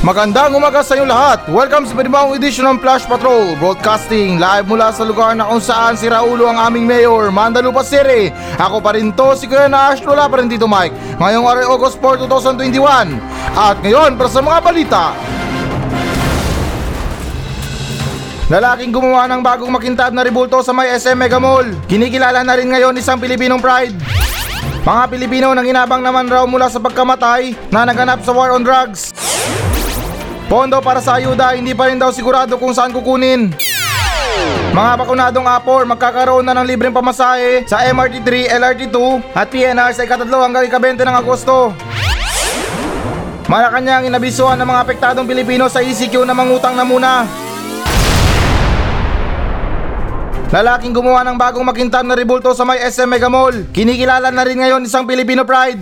Magandang umaga sa inyo lahat. Welcome sa panibawang edisyon ng Flash Patrol Broadcasting live mula sa lugar na kung saan si Raulo ang aming mayor, Mandalupa City. Ako pa rin to, si Kuya Nash, wala pa rin dito Mike. Ngayong araw August 4, 2021. At ngayon, para sa mga balita. Lalaking gumawa ng bagong makintab na ribulto sa may SM Mega Mall. Kinikilala na rin ngayon isang Pilipinong pride. Mga Pilipino nang inabang naman raw mula sa pagkamatay na naganap sa war on drugs. Pondo para sa ayuda, hindi pa rin daw sigurado kung saan kukunin. Mga bakunadong apor, magkakaroon na ng libreng pamasahe sa MRT3, LRT2 at PNR sa ikatatlo hanggang ika-20 ng Agosto. Malacanang inabisuhan ng mga apektadong Pilipino sa ECQ na mangutang na muna. Lalaking gumawa ng bagong makintab na ribulto sa may SM Mega Mall. Kinikilala na rin ngayon isang Filipino pride.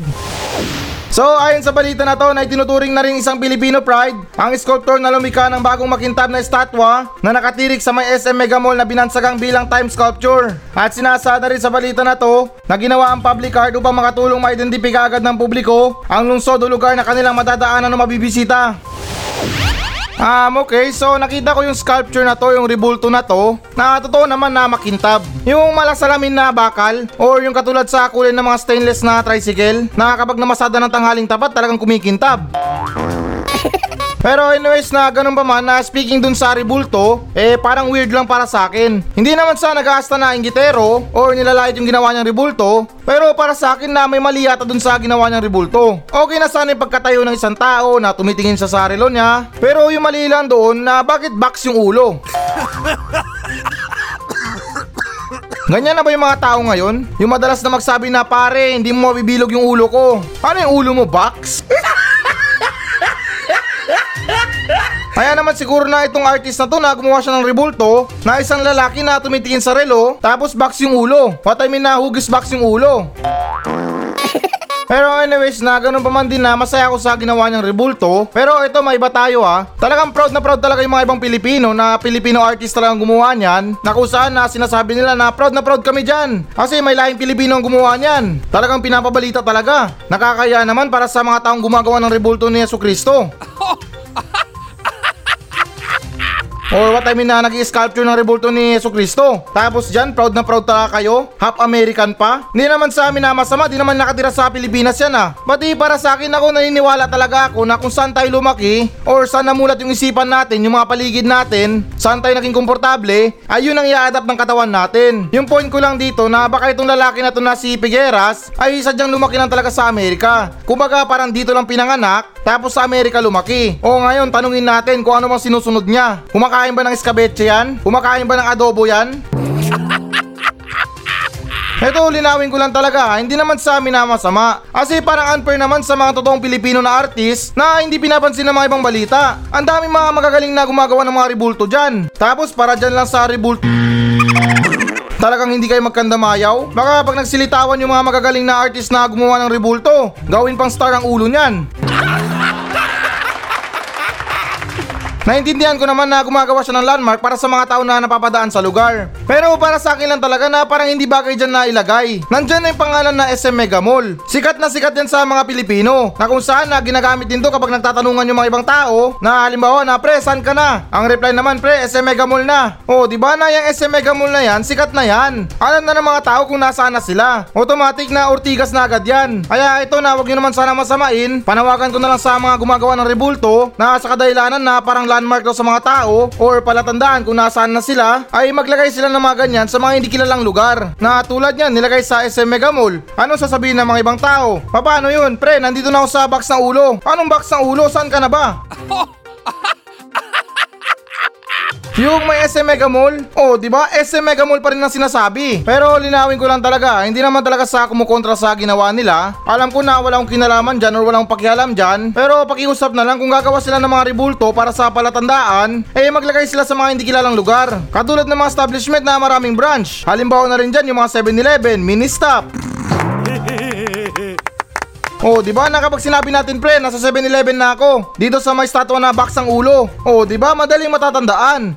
So ayon sa balita na to na itinuturing na rin isang Filipino pride ang sculptor na lumika ng bagong makintab na estatwa na nakatirik sa may SM Mega Mall na binansagang bilang time sculpture. At sinasada rin sa balita na to na ginawa ang public art upang makatulong ma-identify agad ng publiko ang lungsod o lugar na kanilang madadaanan o mabibisita. Um, okay, so nakita ko yung sculpture na to, yung ribulto na to, na totoo naman na makintab. Yung malasalamin na bakal, or yung katulad sa kulay ng mga stainless na tricycle, na kapag namasada ng tanghaling tapat, talagang kumikintab. Pero anyways na ganun pa man na speaking dun sa ribulto, eh parang weird lang para sa akin. Hindi naman sa nag-aasta na inggitero or nilalait yung ginawa niyang ribulto, pero para sa akin na may mali yata dun sa ginawa niyang ribulto. Okay na sana yung pagkatayo ng isang tao na tumitingin sa sarilo niya, pero yung mali lang doon na bakit box yung ulo. Ganyan na ba yung mga tao ngayon? Yung madalas na magsabi na pare, hindi mo mabibilog yung ulo ko. Ano yung ulo mo, box? Kaya naman siguro na itong artist na to na gumawa siya ng ribulto na isang lalaki na tumitingin sa relo tapos box yung ulo. What I mean na hugis box yung ulo. Pero anyways na ganun pa man din na masaya ako sa ginawa niyang ribulto. Pero ito may iba tayo ha Talagang proud na proud talaga yung mga ibang Pilipino na Filipino artist talagang gumawa niyan Na kung saan na sinasabi nila na proud na proud kami dyan Kasi may lahing Pilipino ang gumawa niyan. Talagang pinapabalita talaga. Nakakaya naman para sa mga taong gumagawa ng ribulto ni Yesu Cristo Or what I mean na nag-sculpture ng rebulto ni Yeso Cristo. Tapos dyan, proud na proud talaga kayo? Half American pa? Hindi naman sa amin na masama, di naman nakatira sa Pilipinas yan ah. Pati para sa akin ako naniniwala talaga ako na kung saan tayo lumaki or saan namulat yung isipan natin, yung mga paligid natin, saan tayo naging komportable, ay yun ang i-adapt ng katawan natin. Yung point ko lang dito na baka itong lalaki na to na si Figueras ay sadyang lumaki lang talaga sa Amerika. Kumbaga parang dito lang pinanganak, tapos sa Amerika lumaki. O ngayon, tanungin natin kung ano bang sinusunod niya. Kumakain Kumakain ba ng escabeche yan? Kumakain ba ng adobo yan? Ito, linawin ko lang talaga, hindi naman sa amin na masama. Kasi parang unfair naman sa mga totoong Pilipino na artist na hindi pinapansin ng mga ibang balita. Ang daming mga magagaling na gumagawa ng mga ribulto dyan. Tapos para dyan lang sa ribulto... Talagang hindi kayo magkandamayaw? Baka pag nagsilitawan yung mga magagaling na artist na gumawa ng ribulto, gawin pang star ang ulo niyan. Naintindihan ko naman na gumagawa siya ng landmark para sa mga tao na napapadaan sa lugar. Pero para sa akin lang talaga na parang hindi bagay dyan na ilagay. Nandyan na yung pangalan na SM Mega Mall. Sikat na sikat yan sa mga Pilipino. Na kung saan na ginagamit din to kapag nagtatanungan yung mga ibang tao na halimbawa na pre, saan ka na? Ang reply naman pre, SM Mega Mall na. O, di ba na yung SM Mega Mall na yan, sikat na yan. Alam na ng mga tao kung nasaan na sila. Automatic na Ortigas na agad yan. Kaya ito na, wag nyo naman sana masamain. Panawagan ko na lang sa mga gumagawa ng rebulto na sa kadahilanan na parang landmark daw sa mga tao or palatandaan kung nasaan na sila ay maglagay sila ng mga ganyan sa mga hindi kilalang lugar na tulad niyan nilagay sa SM Mega Mall. Ano sasabihin ng mga ibang tao? Paano yun? Pre, nandito na ako sa box ng ulo. Anong box ng ulo? Saan ka na ba? Yung may SM Mega Mall? Oh, di ba? SM Mega Mall pa rin ang sinasabi. Pero linawin ko lang talaga, hindi naman talaga sa kumukontra sa ginawa nila. Alam ko na wala akong kinalaman dyan or wala akong pakialam dyan. Pero pakiusap na lang kung gagawa sila ng mga ribulto para sa palatandaan, eh maglagay sila sa mga hindi kilalang lugar. Katulad ng mga establishment na maraming branch. Halimbawa na rin dyan yung mga 7-Eleven, mini stop. Oh, di ba na kapag sinabi natin pre, nasa 7-Eleven na ako. Dito sa may statwa na box ang ulo. Oh, di ba madaling matatandaan.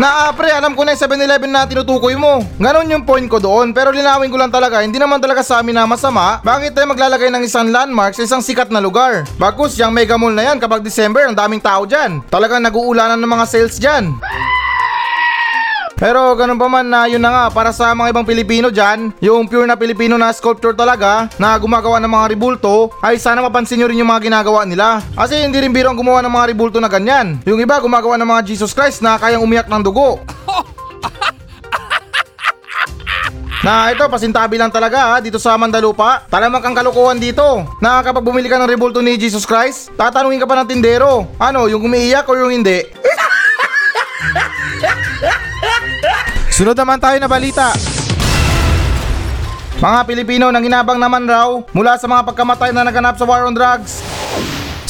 Na ah, pre, alam ko na yung 7-Eleven na tinutukoy mo. Ganon yung point ko doon. Pero linawin ko lang talaga, hindi naman talaga sa amin na masama. Bakit tayo maglalagay ng isang landmark sa isang sikat na lugar? Bagkus, yung mega mall na yan kapag December, ang daming tao dyan. Talagang nag-uulanan ng mga sales dyan. Pero ganun pa man na yun na nga para sa mga ibang Pilipino dyan, yung pure na Pilipino na sculpture talaga na gumagawa ng mga ribulto, ay sana mapansin nyo rin yung mga ginagawa nila. Kasi hindi rin biro ang gumawa ng mga ribulto na ganyan. Yung iba gumagawa ng mga Jesus Christ na kayang umiyak ng dugo. Na ito, pasintabi lang talaga ha, dito sa Mandalupa. Talamak ang kalukuhan dito. Na kapag bumili ka ng ribulto ni Jesus Christ, tatanungin ka pa ng tindero. Ano, yung umiiyak o yung hindi? Sunod naman tayo na balita. Mga Pilipino nanginabang naman raw mula sa mga pagkamatay na naganap sa war on drugs.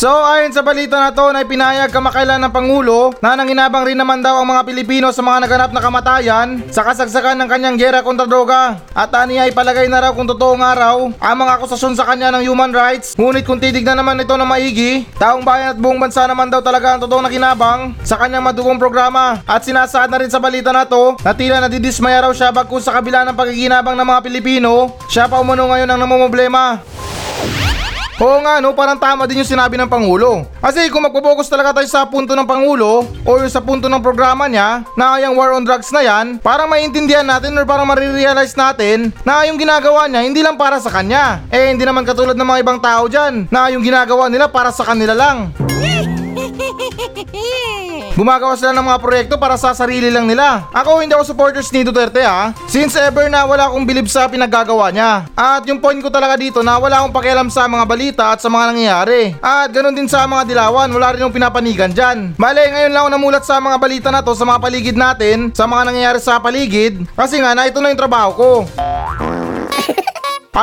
So ayon sa balita na to na ipinayag kamakailan ng Pangulo na nanginabang rin naman daw ang mga Pilipino sa mga naganap na kamatayan sa kasagsagan ng kanyang gera kontra droga. At aniya ipalagay na raw kung totoo nga raw ang mga akusasyon sa kanya ng human rights. Ngunit kung titignan naman ito na maigi, taong bayan at buong bansa naman daw talaga ang totoong nakinabang sa kanyang madugong programa. At sinasaad na rin sa balita na to na tila nadidismaya raw siya bagkus sa kabila ng pagkikinabang ng mga Pilipino, siya pa umano ngayon ang namumblema. Oo nga no, parang tama din yung sinabi ng Pangulo. Kasi kung magpo-focus talaga tayo sa punto ng Pangulo o sa punto ng programa niya na yung war on drugs na yan, parang maintindihan natin or parang marirealize natin na yung ginagawa niya hindi lang para sa kanya. Eh hindi naman katulad ng mga ibang tao dyan na yung ginagawa nila para sa kanila lang. Gumagawa sila ng mga proyekto para sa sarili lang nila. Ako hindi ako supporters ni Duterte ha. Since ever na wala akong bilib sa pinaggagawa niya. At yung point ko talaga dito na wala akong pakialam sa mga balita at sa mga nangyayari. At ganun din sa mga dilawan, wala rin yung pinapanigan dyan. Bale, ngayon lang ako namulat sa mga balita na to sa mga paligid natin, sa mga nangyayari sa paligid. Kasi nga na ito na yung trabaho ko.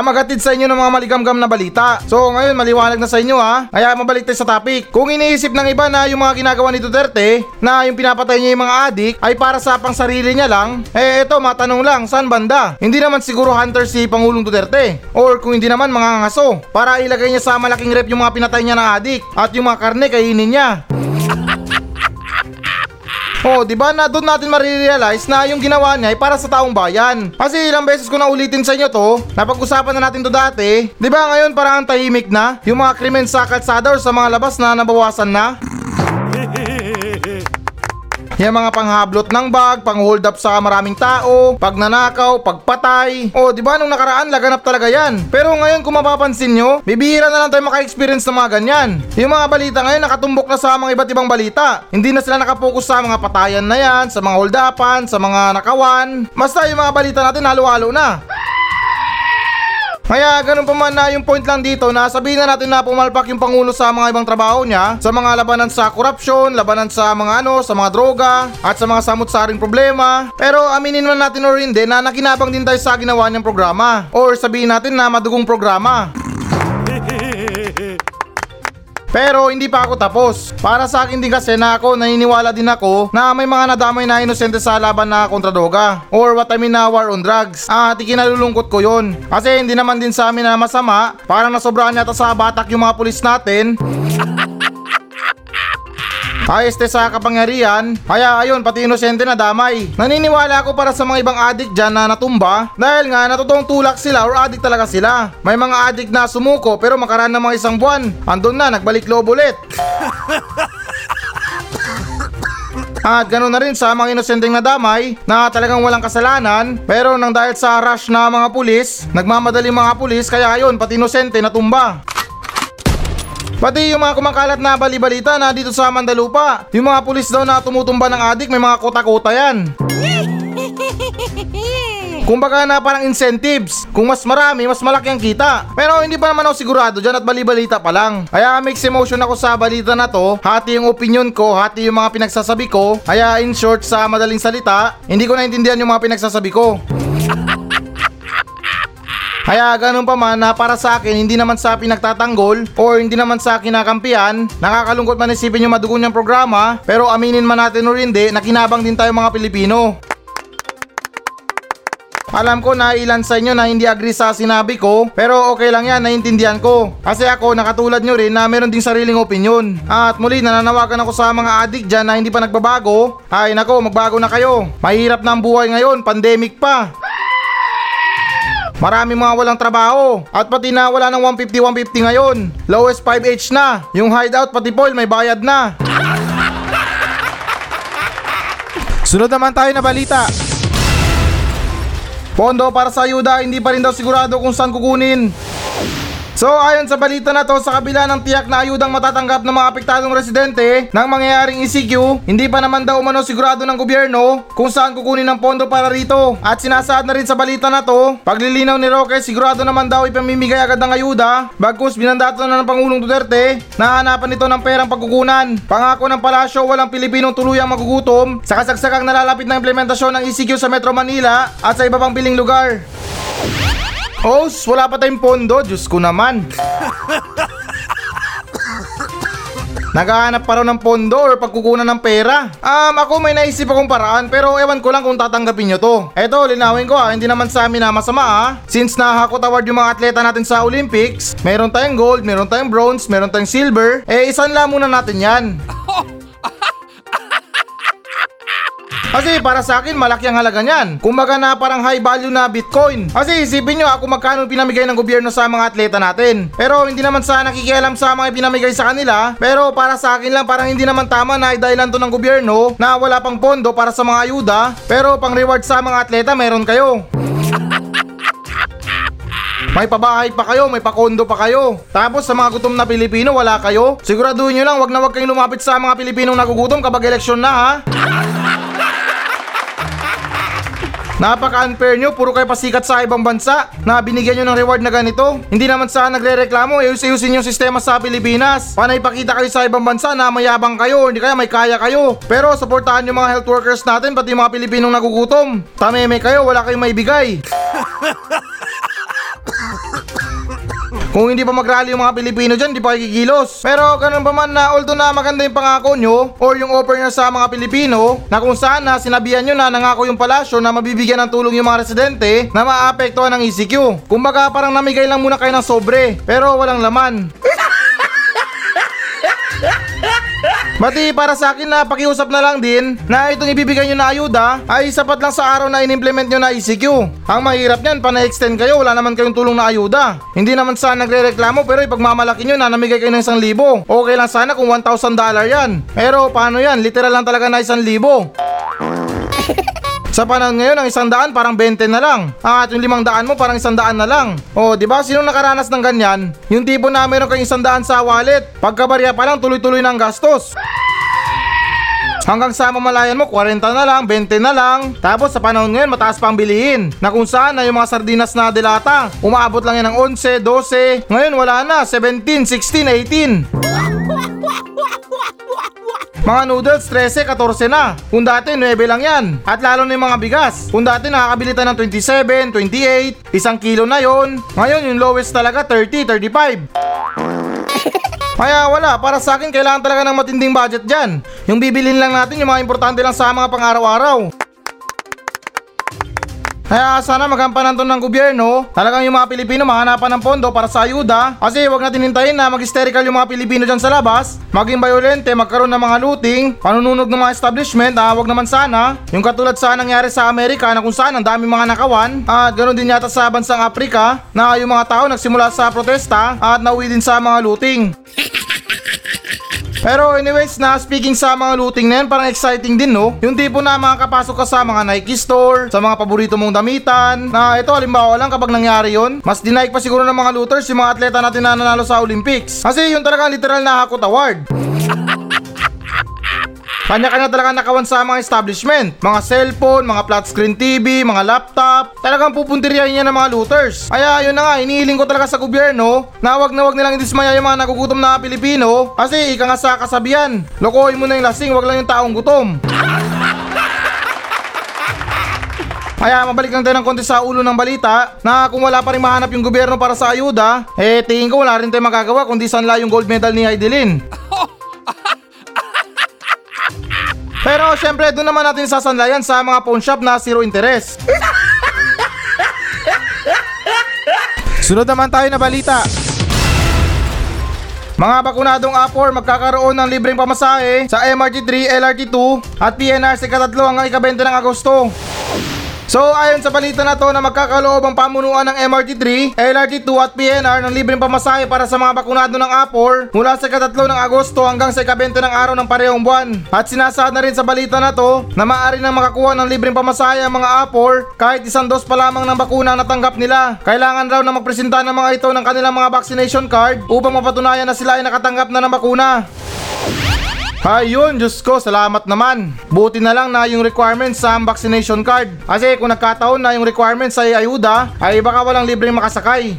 Maghatid sa inyo ng mga maligamgam na balita. So ngayon maliwanag na sa inyo ha. Kaya mabalik tayo sa topic. Kung iniisip ng iba na yung mga ginagawa ni Duterte, na yung pinapatay niya yung mga adik ay para sa pang sarili niya lang, eh eto matanong lang, saan banda? Hindi naman siguro hunter si Pangulong Duterte. Or kung hindi naman mga ngaso. Para ilagay niya sa malaking rep yung mga pinatay niya na adik at yung mga karne kainin niya. Oh, di ba na doon natin marirealize na yung ginawa niya ay para sa taong bayan. Kasi ilang beses ko na ulitin sa inyo to, napag-usapan na natin to dati. Di ba ngayon parang ang tahimik na? Yung mga krimen sa kalsada or sa mga labas na nabawasan na? Yung mga panghablot ng bag, pang-hold up sa maraming tao, pagnanakaw, pagpatay. O, di ba nung nakaraan, laganap talaga yan. Pero ngayon kung mapapansin nyo, bibihira na lang tayo maka-experience ng mga ganyan. Yung mga balita ngayon nakatumbok na sa mga iba't ibang balita. Hindi na sila nakapokus sa mga patayan na yan, sa mga hold upan, sa mga nakawan. Basta yung mga balita natin halo-halo na. Kaya ganun pa man na yung point lang dito na sabihin na natin na pumalpak yung Pangulo sa mga ibang trabaho niya, sa mga labanan sa korupsyon, labanan sa mga ano, sa mga droga, at sa mga samut-saring problema. Pero aminin man natin or hindi na nakinabang din tayo sa ginawa niyang programa. Or sabihin natin na madugong programa. Pero hindi pa ako tapos. Para sa akin din kasi na ako naniniwala din ako na may mga nadamay na inosente sa laban na kontra droga or what I mean na war on drugs. At ikinalulungkot ko yon. Kasi hindi naman din sa amin na masama. Parang nasobrahan yata sa batak yung mga pulis natin. Ayos te sa kapangyarihan, kaya ayun pati inosente na damay. Naniniwala ako para sa mga ibang addict dyan na natumba dahil nga natutong tulak sila or addict talaga sila. May mga addict na sumuko pero makaraan ng mga isang buwan, andun na nagbalik loob ulit. At ganoon na rin sa mga inosenteng nadamay na talagang walang kasalanan pero nang dahil sa rush na mga pulis, nagmamadali mga pulis kaya ayun pati inosente natumba. Pati yung mga kumakalat na balibalita na dito sa Mandalupa, yung mga pulis daw na tumutumba ng adik may mga kota-kota yan. Kumbaga na parang incentives. Kung mas marami, mas malaki ang kita. Pero hindi pa naman ako sigurado dyan at balibalita pa lang. Kaya mixed emotion ako sa balita na to. Hati yung opinion ko, hati yung mga pinagsasabi ko. Kaya in short sa madaling salita, hindi ko naintindihan yung mga pinagsasabi ko. Kaya ganun pa man na para sa akin hindi naman sa pinagtatanggol or hindi naman sa kinakampihan, nakakalungkot man isipin yung madugo niyang programa pero aminin man natin o hindi na kinabang din tayo mga Pilipino. Alam ko na ilan sa inyo na hindi agree sa sinabi ko, pero okay lang yan, naiintindihan ko. Kasi ako, nakatulad nyo rin na meron ding sariling opinion. At muli, nananawagan ako sa mga adik dyan na hindi pa nagbabago. Ay nako, magbago na kayo. Mahirap na ang buhay ngayon, pandemic pa. Maraming mga walang trabaho at pati na wala ng 150-150 ngayon. Lowest 5H na. Yung hideout pati Paul may bayad na. Sunod naman tayo na balita. Pondo para sa ayuda, hindi pa rin daw sigurado kung saan kukunin. So ayon sa balita na to, sa kabila ng tiyak na ayudang matatanggap ng mga apektadong residente ng mangyayaring ECQ, hindi pa naman daw umano sigurado ng gobyerno kung saan kukunin ng pondo para rito. At sinasaad na rin sa balita na to, paglilinaw ni Roque sigurado naman daw ipamimigay agad ng ayuda, bagkus binandato na ng Pangulong Duterte na hanapan nito ng perang pagkukunan. Pangako ng palasyo, walang Pilipinong tuluyang magugutom sa kasagsakang nalalapit na implementasyon ng ECQ sa Metro Manila at sa iba pang piling lugar. Oh, wala pa tayong pondo. Diyos ko naman. Naghahanap pa raw ng pondo or pagkukunan ng pera. Um, ako may naisip akong paraan pero ewan ko lang kung tatanggapin nyo to. Eto, linawin ko ha, hindi naman sa amin na masama ha. Since nahakot award yung mga atleta natin sa Olympics, meron tayong gold, meron tayong bronze, meron tayong silver, eh isan lang muna natin yan. Kasi para sa akin, malaki ang halaga niyan. Kumbaga na parang high value na Bitcoin. Kasi isipin nyo ako magkano pinamigay ng gobyerno sa mga atleta natin. Pero hindi naman sa nakikialam sa mga pinamigay sa kanila. Pero para sa akin lang parang hindi naman tama na idahilan to ng gobyerno na wala pang pondo para sa mga ayuda. Pero pang reward sa mga atleta meron kayo. May pabahay pa kayo, may pakondo pa kayo. Tapos sa mga gutom na Pilipino, wala kayo. Siguraduhin nyo lang, wag na wag kayong lumapit sa mga Pilipinong nagugutom kapag eleksyon na ha. Napaka-unfair nyo, puro kayo pasikat sa ibang bansa na binigyan nyo ng reward na ganito. Hindi naman sa nagre-reklamo, ayus-ayusin yung sistema sa Pilipinas. Panay pakita kayo sa ibang bansa na mayabang kayo, hindi kaya may kaya kayo. Pero suportahan yung mga health workers natin, pati mga Pilipinong nagugutom. Tameme kayo, wala kayong maibigay. Kung hindi pa mag-rally yung mga Pilipino dyan, di pa kikilos. Pero ganun pa man na although na maganda yung pangako nyo or yung offer nyo sa mga Pilipino na kung saan na sinabihan nyo na nangako yung palasyo na mabibigyan ng tulong yung mga residente na maapektuhan ng ECQ. Kumbaga parang namigay lang muna kayo ng sobre pero walang laman. Bati para sa akin na pakiusap na lang din na itong ibibigay nyo na ayuda ay sapat lang sa araw na in-implement nyo na ECQ. Ang mahirap niyan, pa na-extend kayo, wala naman kayong tulong na ayuda. Hindi naman sana nagre-reklamo pero ipagmamalaki nyo na namigay kayo ng isang libo. Okay lang sana kung 1,000 dollar yan. Pero paano yan? Literal lang talaga na isang libo. Sa panahon ngayon, ang isang daan parang 20 na lang. At yung limang daan mo parang isang daan na lang. O, di ba? Sino nakaranas ng ganyan? Yung tipo na meron kang isang daan sa wallet. Pagkabarya pa lang, tuloy-tuloy ng gastos. Hanggang sa mamalayan mo, 40 na lang, 20 na lang. Tapos sa panahon ngayon, mataas pa ang bilihin. Na kung saan na yung mga sardinas na delata, umaabot lang yan ng 11, 12. Ngayon wala na, 17, 16, 18. Mga noodles, 13, 14 na. Kung dati, 9 lang yan. At lalo na yung mga bigas. Kung dati nakakabili tayo ng 27, 28, isang kilo na yon. Ngayon, yung lowest talaga, 30, 35. Kaya wala, para sa akin kailangan talaga ng matinding budget dyan. Yung bibilin lang natin yung mga importante lang sa mga pang-araw-araw. Kaya sana magampanan to ng gobyerno, talagang yung mga Pilipino mahanapan ng pondo para sa ayuda. Kasi wag natin hintayin na mag-hysterical yung mga Pilipino dyan sa labas, maging violente, magkaroon ng mga looting, panununog ng mga establishment, ah, wag naman sana. Yung katulad sa nangyari sa Amerika na kung saan ang dami mga nakawan. At ganoon din yata sa bansang Afrika na yung mga tao nagsimula sa protesta at nauwi din sa mga looting. Pero anyways na speaking sa mga looting na yan, parang exciting din no? Yung tipo na makakapasok ka sa mga Nike store, sa mga paborito mong damitan, na ito halimbawa lang kapag nangyari yon mas dinaik pa siguro ng mga looters yung mga atleta natin na nanalo sa Olympics. Kasi yun talaga literal na hakot award. Kanya-kanya talaga nakawan sa mga establishment. Mga cellphone, mga flat screen TV, mga laptop. Talagang pupuntiryahin niya ng mga looters. Kaya yun na nga, inihiling ko talaga sa gobyerno na wag na wag nilang idismaya yung mga nagugutom na Pilipino kasi ika nga sa kasabihan. Lokohin mo na yung lasing, wag lang yung taong gutom. Kaya mabalik lang tayo ng konti sa ulo ng balita na kung wala pa rin mahanap yung gobyerno para sa ayuda, eh tingin ko wala rin tayo magagawa kundi sanla yung gold medal ni Heidelin. Pero syempre, doon naman natin sasanlayan sa mga pawn shop na zero interest. Sunod naman tayo na balita. Mga bakunadong A4 magkakaroon ng libreng pamasahe sa MRT3, LRT2 at PNR sa katatlo hanggang ika-20 ng Agosto. So ayon sa balita na to na magkakaloob ang pamunuan ng MRT3, LRT2 at PNR ng libreng pamasahe para sa mga bakunado ng Apor mula sa ikatatlo ng Agosto hanggang sa ika-20 ng araw ng parehong buwan. At sinasaad na rin sa balita na to na maaari nang makakuha ng libreng pamasahe ang mga Apor kahit isang dos pa lamang ng bakuna ang natanggap nila. Kailangan raw na magpresenta ng mga ito ng kanilang mga vaccination card upang mapatunayan na sila ay nakatanggap na ng bakuna. Ayun, Diyos ko, salamat naman. Buti na lang na yung requirements sa vaccination card. Kasi kung nagkataon na yung requirements ay ayuda, ay baka walang libreng makasakay.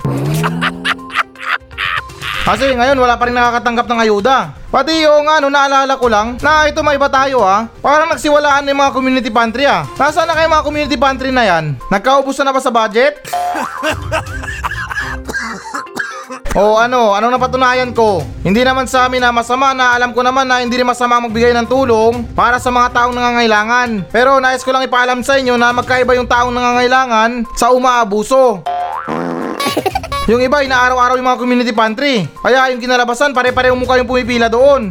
Kasi ngayon wala pa rin nakakatanggap ng ayuda. Pati yung ano, naalala ko lang na ito may iba tayo ha. Parang nagsiwalaan ng mga community pantry ah. Nasaan na kayo mga community pantry na yan? Nagkaubusan na ba sa budget? O ano, anong napatunayan ko? Hindi naman sa amin na masama na alam ko naman na hindi rin masama magbigay ng tulong para sa mga taong nangangailangan. Pero nais ko lang ipaalam sa inyo na magkaiba yung taong nangangailangan sa umaabuso. Yung iba, inaaraw-araw yung mga community pantry. Kaya yung kinalabasan, pare-parehong mukha yung pumipila doon.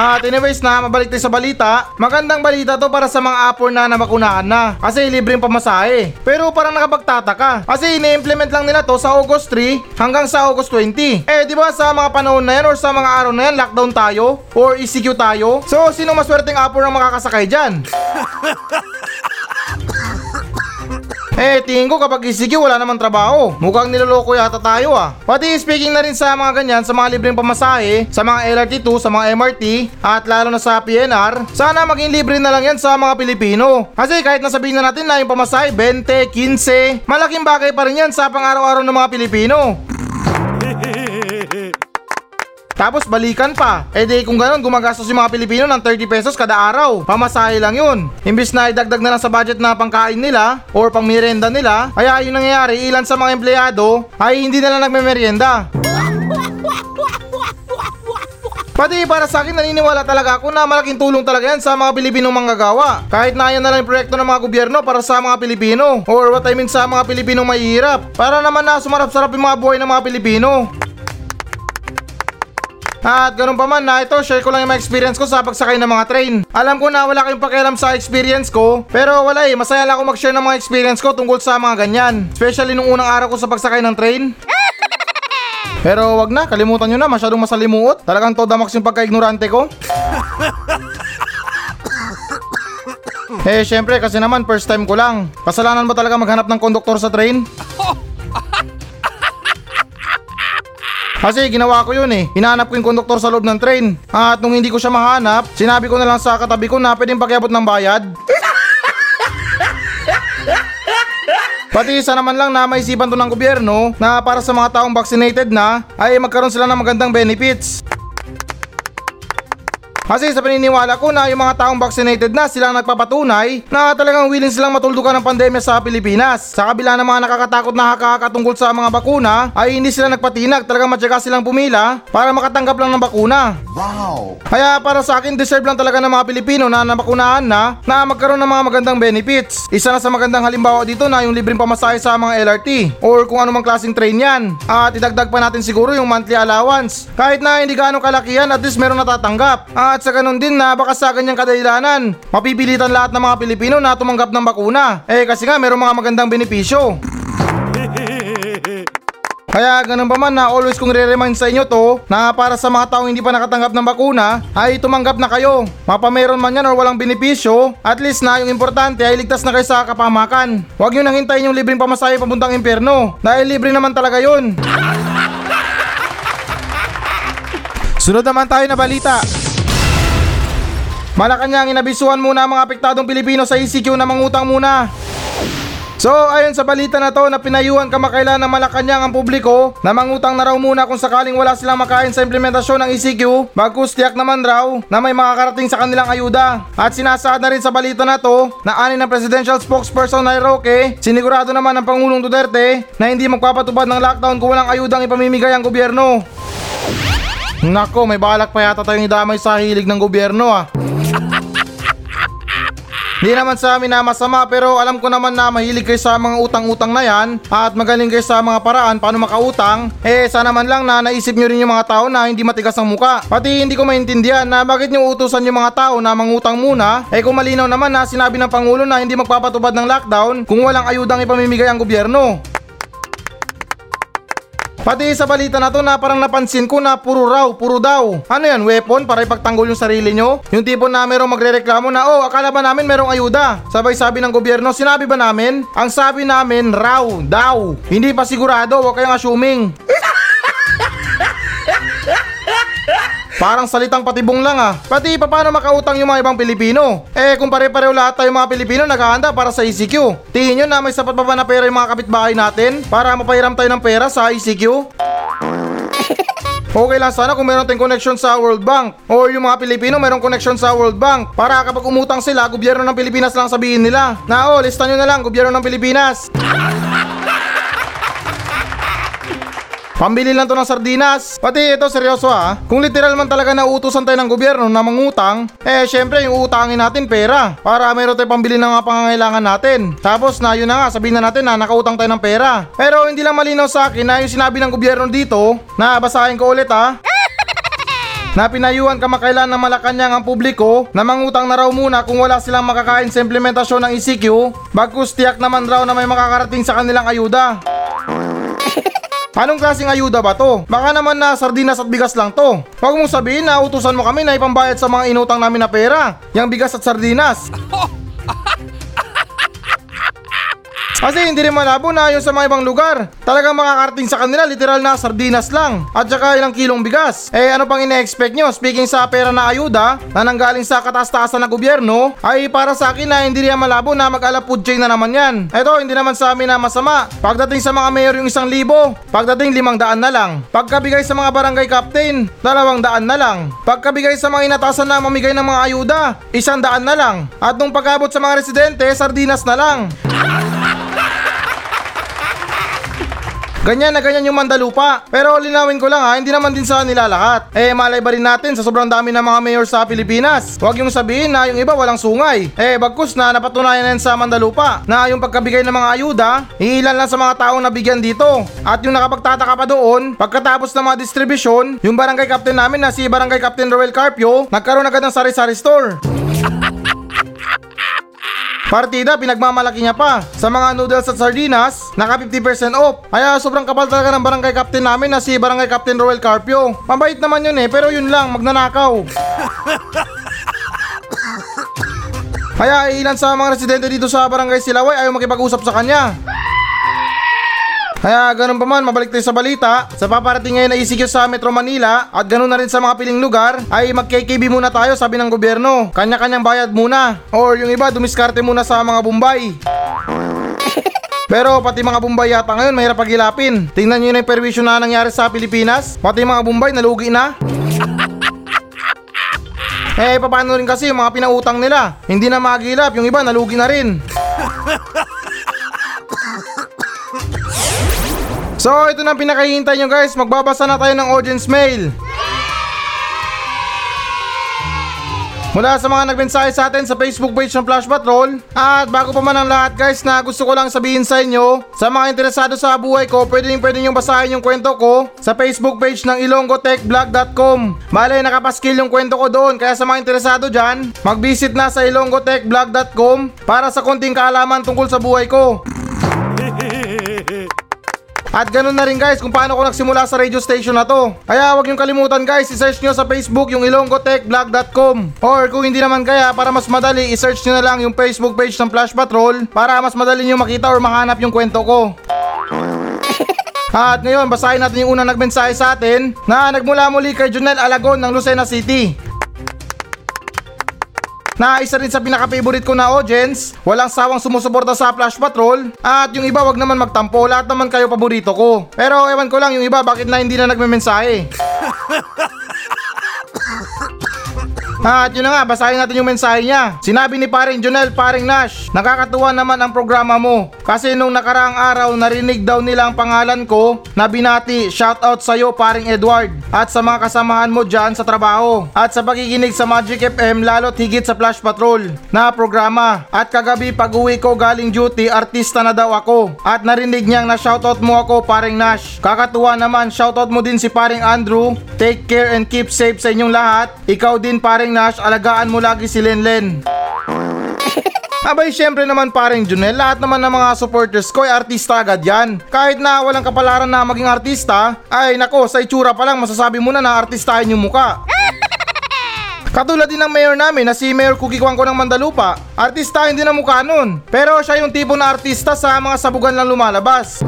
At anyways na, mabalik tayo sa balita. Magandang balita to para sa mga apor na namakunahan na. Kasi libreng pamasahe. Pero parang nakapagtataka. Kasi ini-implement lang nila to sa August 3 hanggang sa August 20. Eh, di ba sa mga panahon na yan or sa mga araw na yan, lockdown tayo? Or ECQ tayo? So, sino maswerteng apor ang makakasakay dyan? Eh, tingin ko kapag ECQ wala namang trabaho. Mukhang niloloko yata tayo ah. Pati speaking na rin sa mga ganyan, sa mga libreng pamasahe, sa mga LRT2, sa mga MRT, at lalo na sa PNR, sana maging libre na lang yan sa mga Pilipino. Kasi kahit nasabihin na natin na yung pamasahe, 20, 15, malaking bagay pa rin yan sa pang-araw-araw ng mga Pilipino. Tapos balikan pa. Eh di kung gano'n gumagastos yung mga Pilipino ng 30 pesos kada araw. Pamasahe lang yun. Imbis na idagdag na lang sa budget na pangkain nila or pang merienda nila, kaya yung nangyayari ilan sa mga empleyado ay hindi na lang nagme-merienda. Pati para sa akin naniniwala talaga ako na malaking tulong talaga yan sa mga Pilipinong manggagawa. Kahit na yan na lang proyekto ng mga gobyerno para sa mga Pilipino or what I mean sa mga Pilipinong mahihirap. Para naman na sumarap-sarap yung mga buhay ng mga Pilipino. At ganun pa man na ito, share ko lang yung mga experience ko sa pagsakay ng mga train. Alam ko na wala kayong pakialam sa experience ko, pero wala eh, masaya lang ako mag-share ng mga experience ko tungkol sa mga ganyan. Especially nung unang araw ko sa pagsakay ng train. Pero wag na, kalimutan nyo na, masyadong masalimuot. Talagang toda max yung pagka-ignorante ko. eh, syempre, kasi naman first time ko lang. Kasalanan ba talaga maghanap ng konduktor sa train? Kasi ginawa ko yun eh. Hinahanap ko yung konduktor sa loob ng train. At nung hindi ko siya mahanap, sinabi ko na lang sa katabi ko na pwedeng pakiabot ng bayad. Pati isa naman lang na maisipan to ng gobyerno na para sa mga taong vaccinated na ay magkaroon sila ng magandang benefits. Kasi sa paniniwala ko na yung mga taong vaccinated na silang nagpapatunay na talagang willing silang matuldukan ng pandemya sa Pilipinas. Sa kabila ng mga nakakatakot na haka tungkol sa mga bakuna ay hindi sila nagpatinag talagang matyaga silang pumila para makatanggap lang ng bakuna. Wow! Kaya para sa akin deserve lang talaga ng mga Pilipino na nabakunahan na na magkaroon ng mga magandang benefits. Isa na sa magandang halimbawa dito na yung libreng pamasahe sa mga LRT or kung anumang klaseng train yan. At idagdag pa natin siguro yung monthly allowance. Kahit na hindi gaano kalakihan at least meron natatanggap. At sa ganun din na baka sa ganyang kadahilanan, mapipilitan lahat ng mga Pilipino na tumanggap ng bakuna. Eh kasi nga meron mga magandang benepisyo. Kaya ganun pa man na always kong re-remind sa inyo to na para sa mga taong hindi pa nakatanggap ng bakuna ay tumanggap na kayo. Mapameron man yan or walang benepisyo, at least na yung importante ay ligtas na kayo sa kapamakan. Huwag nyo nang hintayin yung libreng pamasahe papuntang impyerno dahil libre naman talaga yun. Sunod naman tayo na balita. Malacanang inabisuhan muna ang mga apektadong Pilipino sa ECQ na mangutang muna. So ayon sa balita na to na pinayuhan kamakailan ng Malacanang ang publiko na mangutang na raw muna kung sakaling wala silang makain sa implementasyon ng ECQ bagkus tiyak naman raw na may makakarating sa kanilang ayuda. At sinasaad na rin sa balita na to na ani ng presidential spokesperson na Roque sinigurado naman ng Pangulong Duterte na hindi magpapatupad ng lockdown kung walang ayudang ipamimigay ang gobyerno. Nako, may balak pa yata tayong idamay sa hilig ng gobyerno ah. Hindi naman sa amin na masama pero alam ko naman na mahilig kayo sa mga utang-utang na yan at magaling kayo sa mga paraan paano makautang. Eh sana man lang na naisip nyo rin yung mga tao na hindi matigas ang muka. Pati hindi ko maintindihan na bakit nyo utusan yung mga tao na mangutang muna. Eh kung malinaw naman na sinabi ng Pangulo na hindi magpapatubad ng lockdown kung walang ayudang ipamimigay ang gobyerno. Pati sa balita na to na parang napansin ko na puro raw, puro daw. Ano yan, weapon para ipagtanggol yung sarili nyo? Yung tipo na merong magrereklamo na, oh, akala ba namin merong ayuda? Sabay sabi ng gobyerno, sinabi ba namin? Ang sabi namin, raw, daw. Hindi pa sigurado, huwag kayong assuming. Parang salitang patibong lang ah. Pati pa paano makautang yung mga ibang Pilipino? Eh kung pare-pareho lahat tayo mga Pilipino naghahanda para sa ECQ. Tingin nyo na may sapat pa ba na pera yung mga kapitbahay natin para mapahiram tayo ng pera sa ECQ? Okay lang sana kung meron tayong connection sa World Bank or yung mga Pilipino meron connection sa World Bank para kapag umutang sila, gobyerno ng Pilipinas lang sabihin nila na oh, lista nyo na lang, gobyerno ng Pilipinas. Pambili lang to ng sardinas. Pati ito seryoso ha. Kung literal man talaga nauutosan tayo ng gobyerno na mangutang, eh syempre yung utangin natin pera para meron tayo pambili ng mga pangangailangan natin. Tapos na yun na nga sabihin na natin na nakautang tayo ng pera. Pero hindi lang malinaw sa akin na yung sinabi ng gobyerno dito, na basahin ko ulit ha. na pinayuhan kamakailan ng Malacanang ang publiko na mangutang na raw muna kung wala silang makakain sa implementasyon ng ECQ bagkus tiyak naman raw na may makakarating sa kanilang ayuda. Anong klaseng ayuda ba to? Baka naman na sardinas at bigas lang to. Huwag mong sabihin na utusan mo kami na ipambayad sa mga inutang namin na pera. Yang bigas at sardinas. Kasi hindi rin malabo na yun sa mga ibang lugar. Talagang makakarating sa kanila literal na sardinas lang. At saka ilang kilong bigas. Eh ano pang ine-expect nyo? Speaking sa pera na ayuda na nanggaling sa kataas-taasan ng gobyerno ay para sa akin na hindi rin malabo na mag-ala food chain na naman yan. Eto hindi naman sa amin na masama. Pagdating sa mga mayor yung isang libo, pagdating limang daan na lang. Pagkabigay sa mga barangay captain, dalawang daan na lang. Pagkabigay sa mga inatasan na mamigay ng mga ayuda, isang daan na lang. At nung pag-abot sa mga residente, sardinas na lang. Ganyan na ganyan yung Mandalupa. Pero linawin ko lang ha, hindi naman din sa nila lahat. Eh malay ba rin natin sa sobrang dami ng mga mayor sa Pilipinas. Huwag yung sabihin na yung iba walang sungay. Eh bagkus na napatunayan na yan sa Mandalupa na yung pagkabigay ng mga ayuda, ilan lang sa mga taong nabigyan dito. At yung nakapagtataka pa doon, pagkatapos ng mga distribusyon, yung barangay captain namin na si Barangay Captain Roel Carpio, nagkaroon agad ng sari-sari store. Partida, pinagmamalaki niya pa. Sa mga noodles at sardinas, naka 50% off. Kaya sobrang kapal talaga ng barangay captain namin na si barangay captain Roel Carpio. Mabait naman yun eh, pero yun lang, magnanakaw. Kaya ilan sa mga residente dito sa barangay Silaway ayaw makipag-usap sa kanya. Kaya ganun pa man, mabalik tayo sa balita. Sa paparating ngayon na ECQ sa Metro Manila at ganun na rin sa mga piling lugar, ay mag-KKB muna tayo sabi ng gobyerno. Kanya-kanyang bayad muna. Or yung iba, dumiskarte muna sa mga Bombay. Pero pati mga Bombay yata ngayon mahirap paghilapin. Tingnan nyo na yung perwisyo na nangyari sa Pilipinas. Pati mga Bombay nalugi na. Eh, paano rin kasi yung mga pinautang nila? Hindi na magilap, yung iba nalugi na rin. So, ito na ang pinakahihintay nyo guys. Magbabasa na tayo ng audience mail. Mula sa mga nagmensahe sa atin sa Facebook page ng Flash Patrol At bago pa man ang lahat guys na gusto ko lang sabihin sa inyo Sa mga interesado sa buhay ko pwede rin pwede nyo basahin yung kwento ko Sa Facebook page ng ilonggotechblog.com Malay nakapaskil yung kwento ko doon Kaya sa mga interesado dyan Mag-visit na sa ilonggotechblog.com Para sa konting kaalaman tungkol sa buhay ko at ganun na rin guys kung paano ko nagsimula sa radio station na to. Kaya huwag niyong kalimutan guys, i-search nyo sa Facebook yung ilonggotechblog.com Or kung hindi naman kaya, para mas madali, i-search nyo na lang yung Facebook page ng Flash Patrol para mas madali nyo makita or mahanap yung kwento ko. At ngayon, basahin natin yung unang nagmensahe sa atin na nagmula muli kay Junel Alagon ng Lucena City na isa rin sa pinaka-favorite ko na audience, walang sawang sumusuporta sa Flash Patrol, at yung iba wag naman magtampo, lahat naman kayo paborito ko. Pero ewan ko lang yung iba bakit na hindi na nagme-mensahe. At yun na nga, basahin natin yung mensahe niya. Sinabi ni paring Jonel, paring Nash, nakakatuwa naman ang programa mo. Kasi nung nakaraang araw, narinig daw nila ang pangalan ko na binati. Shoutout sa'yo, paring Edward. At sa mga kasamahan mo dyan sa trabaho. At sa pakikinig sa Magic FM, lalo't higit sa Flash Patrol na programa. At kagabi pag uwi ko galing duty, artista na daw ako. At narinig niyang na shoutout mo ako, paring Nash. Kakatuwa naman, shoutout mo din si paring Andrew. Take care and keep safe sa inyong lahat. Ikaw din, paring Nash, alagaan mo lagi si Lenlen. Abay, syempre naman paring Junel, lahat naman ng mga supporters ko ay artista agad yan. Kahit na walang kapalaran na maging artista, ay nako, sa itsura pa lang masasabi mo na na artistahin yung muka. Katulad din ng mayor namin na si Mayor Cookie Kwangko ng Mandalupa. Artista hindi na mukha nun. Pero siya yung tipo na artista sa mga sabugan lang lumalabas.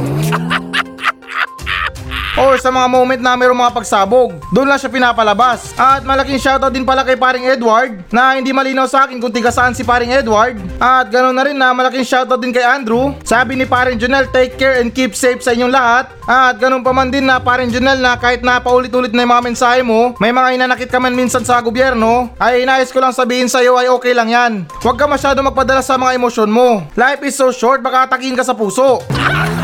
Or sa mga moment na mayroong mga pagsabog, doon lang siya pinapalabas. At malaking shoutout din pala kay paring Edward na hindi malinaw sa akin kung tiga saan si paring Edward. At ganoon na rin na malaking shoutout din kay Andrew. Sabi ni paring Junel, take care and keep safe sa inyong lahat. At ganoon pa man din na paring Junel na kahit na paulit-ulit na yung mga mensahe mo, may mga inanakit ka man minsan sa gobyerno, ay inayos ko lang sabihin sa iyo ay okay lang yan. Huwag ka masyado magpadala sa mga emosyon mo. Life is so short, baka atakin ka sa puso.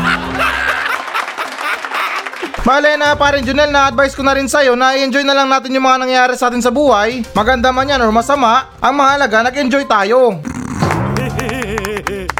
Bale na parin Junel na advice ko na rin sa'yo na i-enjoy na lang natin yung mga nangyayari sa atin sa buhay. Maganda man yan or masama, ang mahalaga nag-enjoy tayo.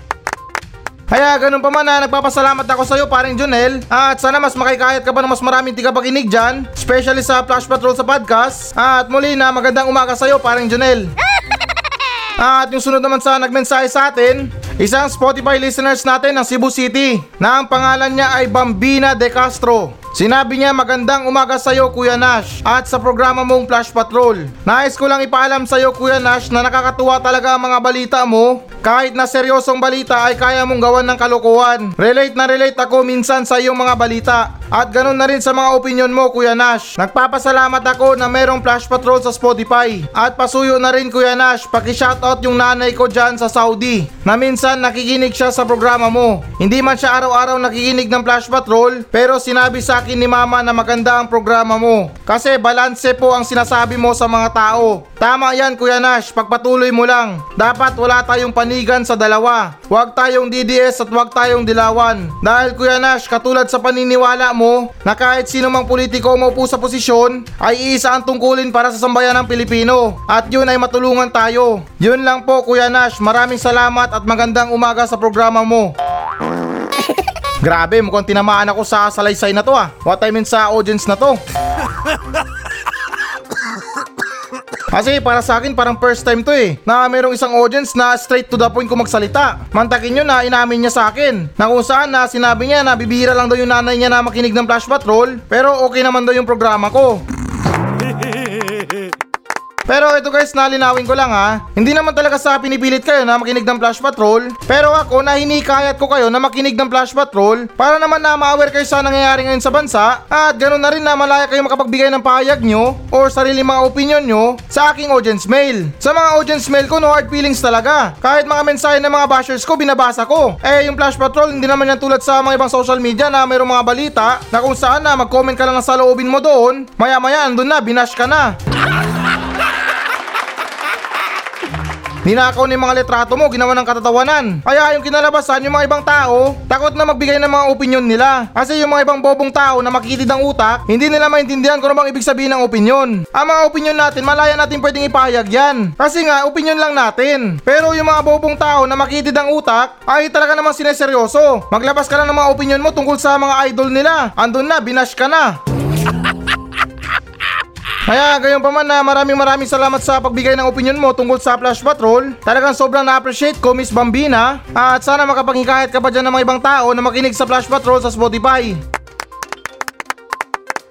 Kaya ganun pa man na nagpapasalamat ako sa'yo paring Junel at sana mas makikayat ka pa ng mas maraming tigapakinig dyan, especially sa Flash Patrol sa podcast. At muli na magandang umaga sa'yo paring Junel. At yung sunod naman sa nagmensahe sa atin, isang Spotify listeners natin ng Cebu City na ang pangalan niya ay Bambina De Castro. Sinabi niya magandang umaga sa iyo Kuya Nash at sa programa mong Flash Patrol. Nais ko lang ipaalam sa iyo Kuya Nash na nakakatuwa talaga ang mga balita mo. Kahit na seryosong balita ay kaya mong gawan ng kalokohan. Relate na relate ako minsan sa iyong mga balita. At ganun na rin sa mga opinion mo Kuya Nash. Nagpapasalamat ako na merong Flash Patrol sa Spotify. At pasuyo na rin Kuya Nash, paki-shoutout yung nanay ko dyan sa Saudi na minsan nakikinig siya sa programa mo. Hindi man siya araw-araw nakikinig ng Flash Patrol pero sinabi sa akin ni Mama na maganda ang programa mo. Kasi balanse po ang sinasabi mo sa mga tao. Tama yan Kuya Nash, pagpatuloy mo lang. Dapat wala tayong panigan sa dalawa. Huwag tayong DDS at huwag tayong dilawan. Dahil Kuya Nash, katulad sa paniniwala mo na kahit sino mang politiko maupo sa posisyon ay iisa ang tungkulin para sa sambayan ng Pilipino. At yun ay matulungan tayo. Yun lang po Kuya Nash, maraming salamat at magandang umaga sa programa mo. Grabe, mukhang tinamaan ako sa salaysay na to ah. What I mean sa audience na to. Kasi para sa akin parang first time to eh. Na merong isang audience na straight to the point kung magsalita. Mantakin nyo na inamin niya sa akin. Na kung saan na sinabi niya na bibihira lang daw yung nanay niya na makinig ng Flash Patrol Pero okay naman daw yung programa ko pero ito guys, nalinawin ko lang ha. Hindi naman talaga sa pinipilit kayo na makinig ng Flash Patrol. Pero ako, nahinikayat ko kayo na makinig ng Flash Patrol para naman na ma-aware kayo sa nangyayari ngayon sa bansa at ganoon na rin na malaya kayo makapagbigay ng pahayag nyo or sarili mga opinion nyo sa aking audience mail. Sa mga audience mail ko, no hard feelings talaga. Kahit mga mensahe ng mga bashers ko, binabasa ko. Eh, yung Flash Patrol, hindi naman yan tulad sa mga ibang social media na mayroong mga balita na kung saan na mag-comment ka lang sa loobin mo doon, maya-maya andun na, binash ka na. Ninakaw ni mga litrato mo, ginawa ng katatawanan. Kaya yung kinalabasan, yung mga ibang tao, takot na magbigay ng mga opinion nila. Kasi yung mga ibang bobong tao na makitid ang utak, hindi nila maintindihan kung ano bang ibig sabihin ng opinion. Ang mga opinion natin, malaya natin pwedeng ipahayag yan. Kasi nga, opinion lang natin. Pero yung mga bobong tao na makitid ang utak, ay talaga naman sineseryoso. Maglabas ka lang ng mga opinion mo tungkol sa mga idol nila. Andun na, binash ka na. Kaya gayon pa man na maraming maraming salamat sa pagbigay ng opinion mo tungkol sa Flash Patrol. Talagang sobrang na-appreciate ko Miss Bambina. At sana makapangikahit ka pa dyan ng mga ibang tao na makinig sa Flash Patrol sa Spotify.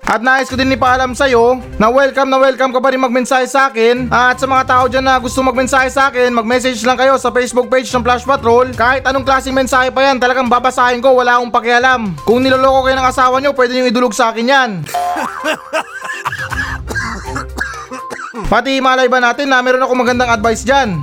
At nais ko din ipaalam sa'yo na welcome na welcome ka pa rin magmensahe sa akin. At sa mga tao dyan na gusto magmensahe sa akin Mag-message lang kayo sa Facebook page ng Flash Patrol. Kahit anong klaseng mensahe pa yan talagang babasahin ko wala akong pakialam. Kung niloloko kayo ng asawa nyo pwede nyo idulog sa akin yan Pati malay ba natin na meron ako magandang advice dyan